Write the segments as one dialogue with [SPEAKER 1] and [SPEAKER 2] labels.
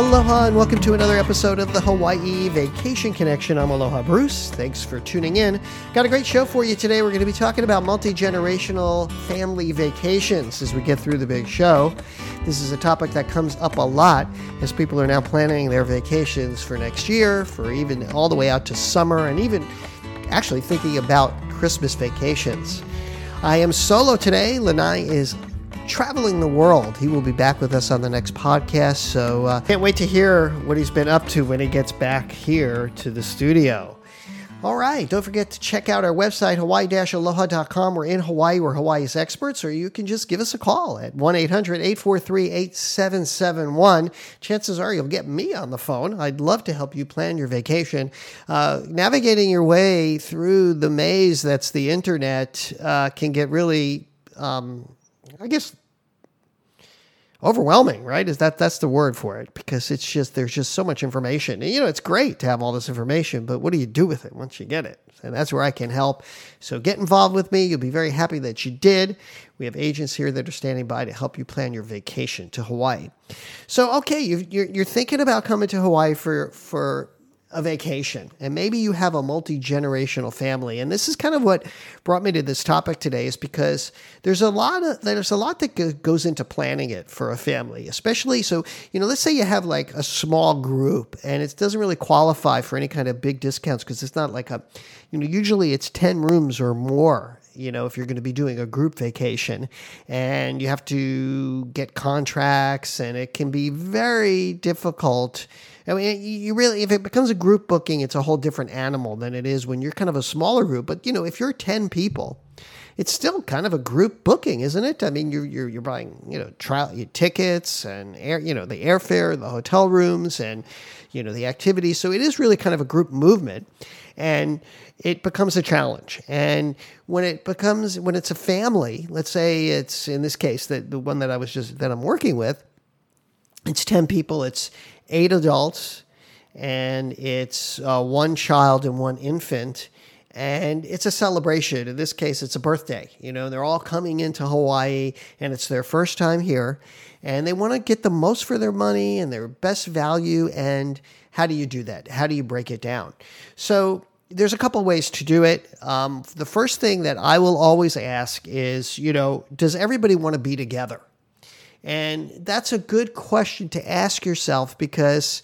[SPEAKER 1] Aloha and welcome to another episode of the Hawaii Vacation Connection. I'm Aloha Bruce. Thanks for tuning in. Got a great show for you today. We're going to be talking about multi generational family vacations as we get through the big show. This is a topic that comes up a lot as people are now planning their vacations for next year, for even all the way out to summer, and even actually thinking about Christmas vacations. I am solo today. Lanai is traveling the world. He will be back with us on the next podcast. So uh, can't wait to hear what he's been up to when he gets back here to the studio. All right, don't forget to check out our website, hawaii-aloha.com. We're in Hawaii, we're Hawaii's experts, or you can just give us a call at 1-800-843-8771. Chances are you'll get me on the phone. I'd love to help you plan your vacation. Uh, navigating your way through the maze that's the internet uh, can get really... Um, I guess overwhelming, right? Is that that's the word for it because it's just there's just so much information. And, you know, it's great to have all this information, but what do you do with it once you get it? And that's where I can help. So get involved with me. You'll be very happy that you did. We have agents here that are standing by to help you plan your vacation to Hawaii. So okay, you you're, you're thinking about coming to Hawaii for for a vacation. And maybe you have a multi-generational family. And this is kind of what brought me to this topic today is because there's a lot of there's a lot that goes into planning it for a family especially so you know let's say you have like a small group and it doesn't really qualify for any kind of big discounts because it's not like a you know usually it's 10 rooms or more you know if you're going to be doing a group vacation. And you have to get contracts and it can be very difficult I mean, you really, if it becomes a group booking, it's a whole different animal than it is when you're kind of a smaller group. But, you know, if you're 10 people, it's still kind of a group booking, isn't it? I mean, you're, you're, you're buying, you know, trial tickets and air, you know, the airfare, the hotel rooms and, you know, the activities. So it is really kind of a group movement and it becomes a challenge. And when it becomes, when it's a family, let's say it's in this case, that the one that I was just, that I'm working with, it's 10 people, it's eight adults, and it's uh, one child and one infant. And it's a celebration. In this case, it's a birthday. You know, they're all coming into Hawaii and it's their first time here. And they want to get the most for their money and their best value. And how do you do that? How do you break it down? So, there's a couple ways to do it. Um, the first thing that I will always ask is, you know, does everybody want to be together? And that's a good question to ask yourself because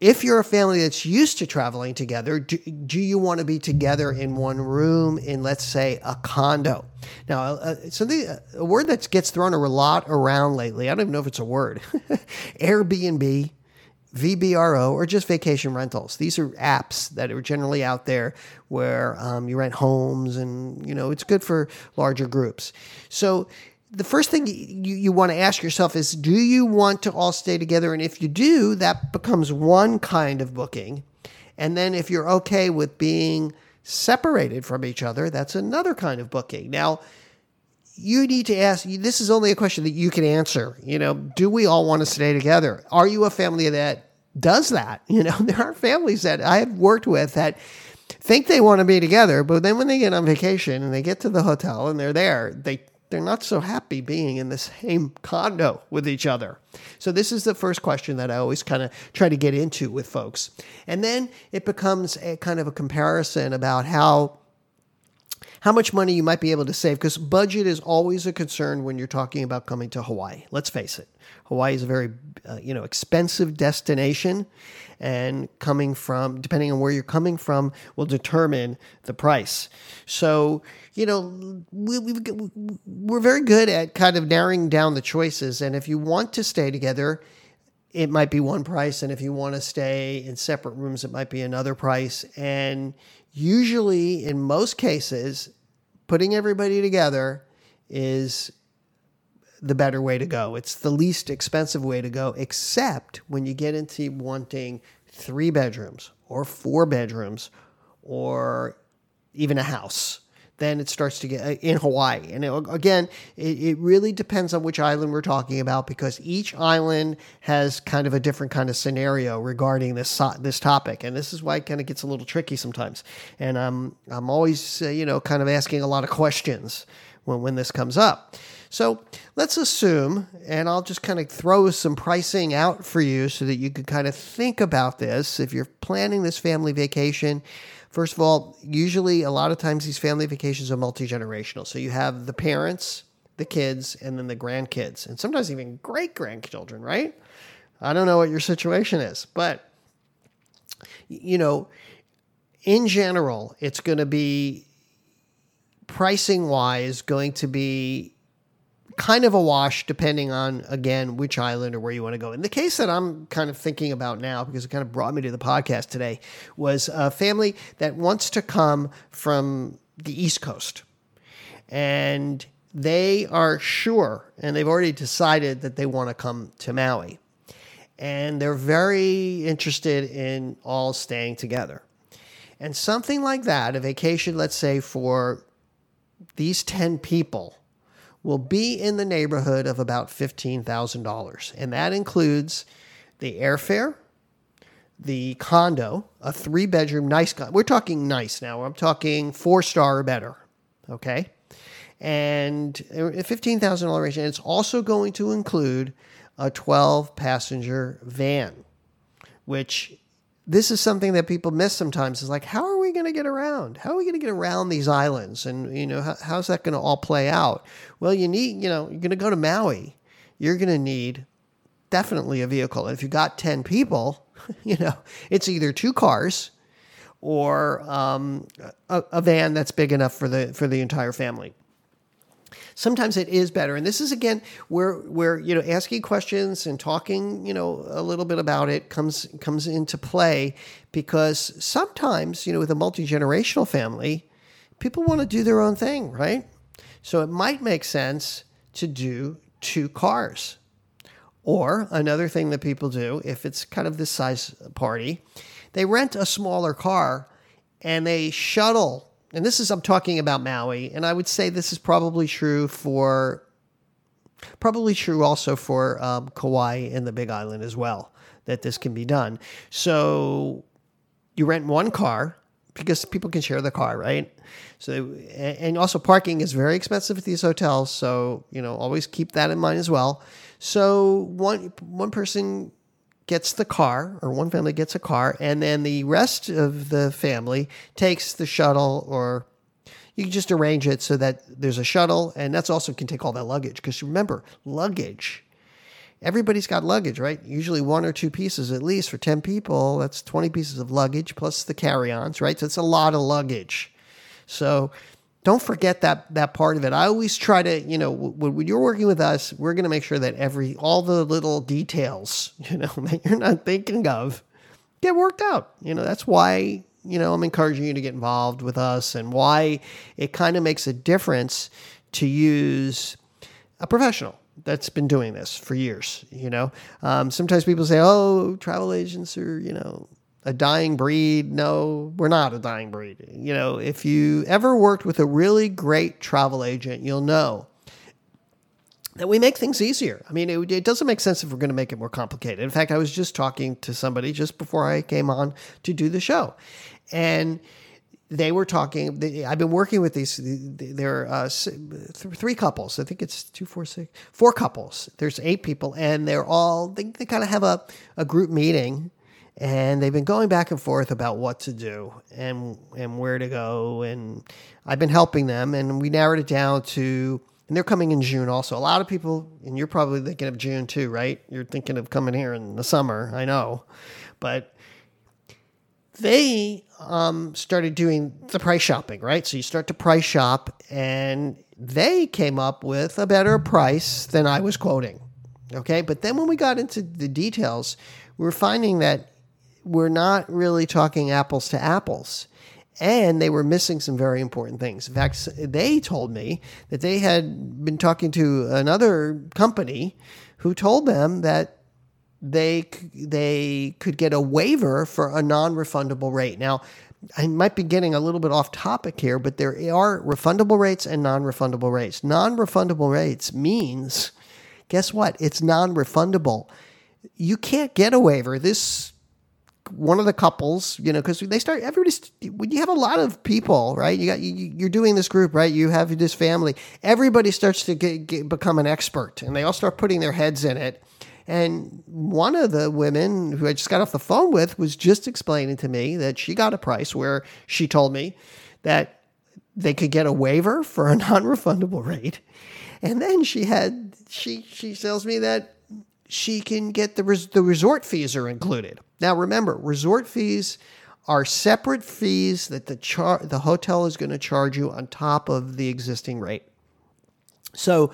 [SPEAKER 1] if you're a family that's used to traveling together, do, do you want to be together in one room in, let's say, a condo? Now, uh, something a word that gets thrown a lot around lately. I don't even know if it's a word. Airbnb, VRBO, or just vacation rentals. These are apps that are generally out there where um, you rent homes, and you know it's good for larger groups. So the first thing you, you want to ask yourself is do you want to all stay together? And if you do, that becomes one kind of booking. And then if you're okay with being separated from each other, that's another kind of booking. Now, you need to ask this is only a question that you can answer. You know, do we all want to stay together? Are you a family that does that? You know, there are families that I have worked with that think they want to be together, but then when they get on vacation and they get to the hotel and they're there, they they're not so happy being in the same condo with each other. So, this is the first question that I always kind of try to get into with folks. And then it becomes a kind of a comparison about how. How much money you might be able to save because budget is always a concern when you're talking about coming to Hawaii. Let's face it, Hawaii is a very uh, you know expensive destination, and coming from depending on where you're coming from will determine the price. So you know we, we we're very good at kind of narrowing down the choices, and if you want to stay together. It might be one price, and if you want to stay in separate rooms, it might be another price. And usually, in most cases, putting everybody together is the better way to go. It's the least expensive way to go, except when you get into wanting three bedrooms or four bedrooms or even a house. Then it starts to get uh, in Hawaii. And it, again, it, it really depends on which island we're talking about because each island has kind of a different kind of scenario regarding this this topic. And this is why it kind of gets a little tricky sometimes. And I'm I'm always uh, you know kind of asking a lot of questions when, when this comes up. So let's assume, and I'll just kind of throw some pricing out for you so that you can kind of think about this. If you're planning this family vacation, first of all, usually a lot of times these family vacations are multi generational. So you have the parents, the kids, and then the grandkids, and sometimes even great grandchildren, right? I don't know what your situation is, but you know, in general, it's going to be pricing wise going to be kind of a wash depending on again which island or where you want to go. In the case that I'm kind of thinking about now because it kind of brought me to the podcast today was a family that wants to come from the East Coast. And they are sure and they've already decided that they want to come to Maui and they're very interested in all staying together. And something like that, a vacation, let's say, for these 10 people, will be in the neighborhood of about $15,000. And that includes the airfare, the condo, a three bedroom, nice condo. We're talking nice now. I'm talking four star or better. Okay. And uh, a $15,000 range. And it's also going to include a 12 passenger van, which this is something that people miss sometimes is like, how are we going to get around? How are we going to get around these islands? And, you know, how, how's that going to all play out? Well, you need, you know, you're going to go to Maui. You're going to need definitely a vehicle. And if you've got 10 people, you know, it's either two cars or um, a, a van that's big enough for the, for the entire family sometimes it is better. And this is again where where you know asking questions and talking you know a little bit about it comes comes into play because sometimes you know with a multi generational family, people want to do their own thing, right? So it might make sense to do two cars. Or another thing that people do, if it's kind of this size party, they rent a smaller car and they shuttle and this is I'm talking about Maui, and I would say this is probably true for probably true also for um, Kauai and the Big Island as well that this can be done. So you rent one car because people can share the car, right? So and also parking is very expensive at these hotels, so you know always keep that in mind as well. So one one person gets the car, or one family gets a car, and then the rest of the family takes the shuttle, or you can just arrange it so that there's a shuttle, and that's also can take all that luggage. Because remember, luggage. Everybody's got luggage, right? Usually one or two pieces at least for 10 people. That's 20 pieces of luggage plus the carry ons, right? So it's a lot of luggage. So don't forget that that part of it. I always try to, you know, when, when you're working with us, we're going to make sure that every all the little details, you know, that you're not thinking of, get worked out. You know, that's why you know I'm encouraging you to get involved with us, and why it kind of makes a difference to use a professional that's been doing this for years. You know, um, sometimes people say, "Oh, travel agents are," you know a dying breed. No, we're not a dying breed. You know, if you ever worked with a really great travel agent, you'll know that we make things easier. I mean, it, it doesn't make sense if we're going to make it more complicated. In fact, I was just talking to somebody just before I came on to do the show, and they were talking. I've been working with these. There are uh, three couples. I think it's two, four, six, four couples. There's eight people, and they're all they, they kind of have a, a group meeting and they've been going back and forth about what to do and and where to go and I've been helping them and we narrowed it down to and they're coming in June also. A lot of people and you're probably thinking of June too, right? You're thinking of coming here in the summer, I know. But they um, started doing the price shopping, right? So you start to price shop and they came up with a better price than I was quoting. Okay, but then when we got into the details, we were finding that we're not really talking apples to apples. And they were missing some very important things. In fact, they told me that they had been talking to another company who told them that they they could get a waiver for a non-refundable rate. Now, I might be getting a little bit off topic here, but there are refundable rates and non-refundable rates. Non-refundable rates means guess what? It's non-refundable. You can't get a waiver. This one of the couples, you know, because they start everybody's when you have a lot of people, right? You got you, you're doing this group, right? You have this family. Everybody starts to get, get, become an expert, and they all start putting their heads in it. And one of the women who I just got off the phone with was just explaining to me that she got a price where she told me that they could get a waiver for a non-refundable rate, and then she had she she tells me that she can get the res- the resort fees are included. Now remember, resort fees are separate fees that the char- the hotel is going to charge you on top of the existing rate. So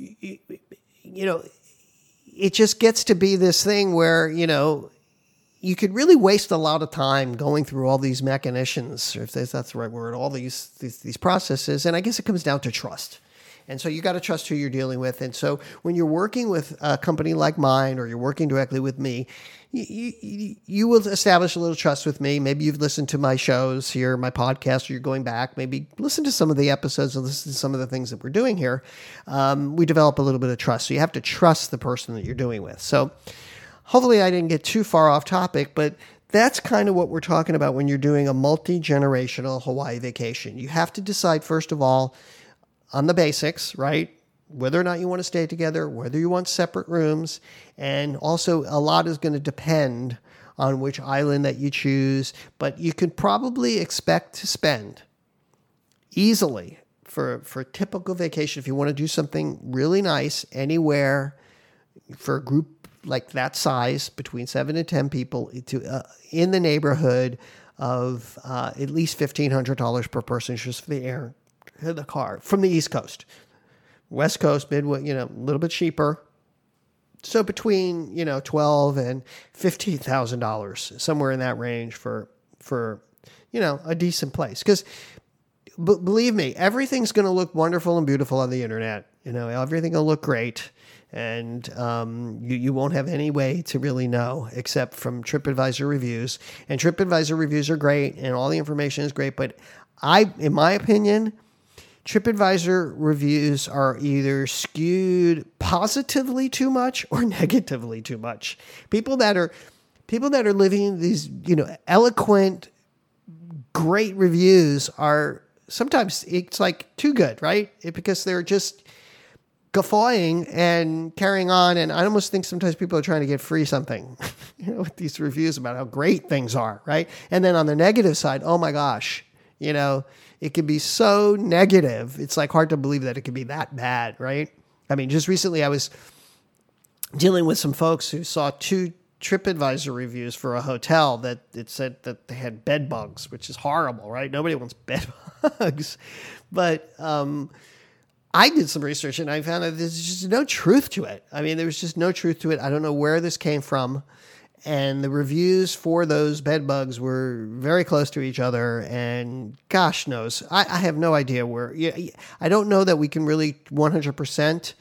[SPEAKER 1] you, know, it just gets to be this thing where, you know, you could really waste a lot of time going through all these machinations, if that's the right word, all these, these, these processes. And I guess it comes down to trust. And so you got to trust who you're dealing with. And so when you're working with a company like mine or you're working directly with me, you, you, you, will establish a little trust with me. Maybe you've listened to my shows here, my podcast, or you're going back. Maybe listen to some of the episodes and listen to some of the things that we're doing here. Um, we develop a little bit of trust. So you have to trust the person that you're doing with. So hopefully I didn't get too far off topic, but that's kind of what we're talking about when you're doing a multi generational Hawaii vacation. You have to decide, first of all, on the basics, right? Whether or not you want to stay together, whether you want separate rooms, and also a lot is going to depend on which island that you choose. But you can probably expect to spend easily for for a typical vacation if you want to do something really nice anywhere for a group like that size between seven and ten people to uh, in the neighborhood of uh, at least fifteen hundred dollars per person just for the air the car from the East Coast, West Coast, Midway, you know, a little bit cheaper. So between you know twelve and fifteen thousand dollars, somewhere in that range for for you know a decent place. Because b- believe me, everything's going to look wonderful and beautiful on the internet. You know, everything will look great, and um, you you won't have any way to really know except from TripAdvisor reviews. And TripAdvisor reviews are great, and all the information is great. But I, in my opinion TripAdvisor reviews are either skewed positively too much or negatively too much. People that are people that are living these, you know, eloquent great reviews are sometimes it's like too good, right? It, because they're just guffawing and carrying on and I almost think sometimes people are trying to get free something, you know, with these reviews about how great things are, right? And then on the negative side, oh my gosh, you know, it can be so negative. It's like hard to believe that it could be that bad, right? I mean, just recently I was dealing with some folks who saw two TripAdvisor reviews for a hotel that it said that they had bed bugs, which is horrible, right? Nobody wants bed bugs. But um, I did some research and I found that there's just no truth to it. I mean, there was just no truth to it. I don't know where this came from and the reviews for those bed bugs were very close to each other and gosh knows i, I have no idea where i don't know that we can really 100%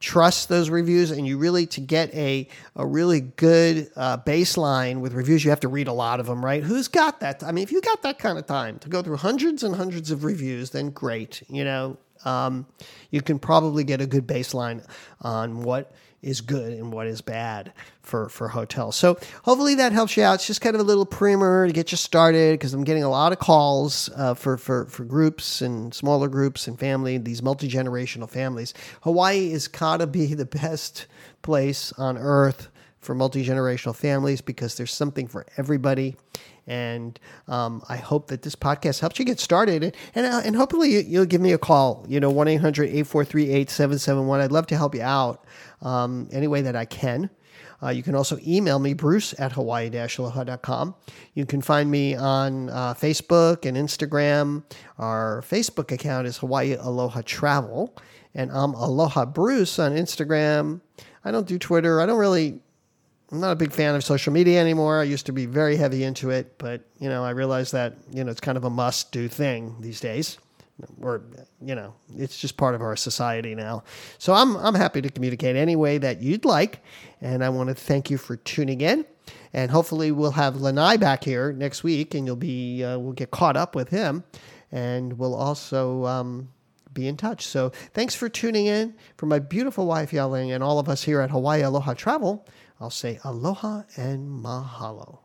[SPEAKER 1] trust those reviews and you really to get a, a really good uh, baseline with reviews you have to read a lot of them right? Who's got that i mean if you got that kind of time to go through hundreds and hundreds of reviews then great you know um, you can probably get a good baseline on what is good and what is bad for, for hotels. So hopefully that helps you out. It's just kind of a little primer to get you started because I'm getting a lot of calls uh, for, for, for groups and smaller groups and family, these multi-generational families. Hawaii is gotta be the best place on earth for multi-generational families because there's something for everybody. And um, I hope that this podcast helps you get started. And, and, uh, and hopefully you'll give me a call, you know, 1 800 843 8771. I'd love to help you out um, any way that I can. Uh, you can also email me, bruce at hawaii-aloha.com. You can find me on uh, Facebook and Instagram. Our Facebook account is Hawaii Aloha Travel, and I'm Aloha Bruce on Instagram. I don't do Twitter. I don't really, I'm not a big fan of social media anymore. I used to be very heavy into it, but, you know, I realize that, you know, it's kind of a must do thing these days. Or you know it's just part of our society now. So i'm i'm happy to communicate any way that you'd like and i want to thank you for tuning in and hopefully we'll have lanai back here next week and you'll be uh, we'll get caught up with him and we'll also um, be in touch. So thanks for tuning in. For my beautiful wife yelling and all of us here at hawaii aloha travel i'll say aloha and mahalo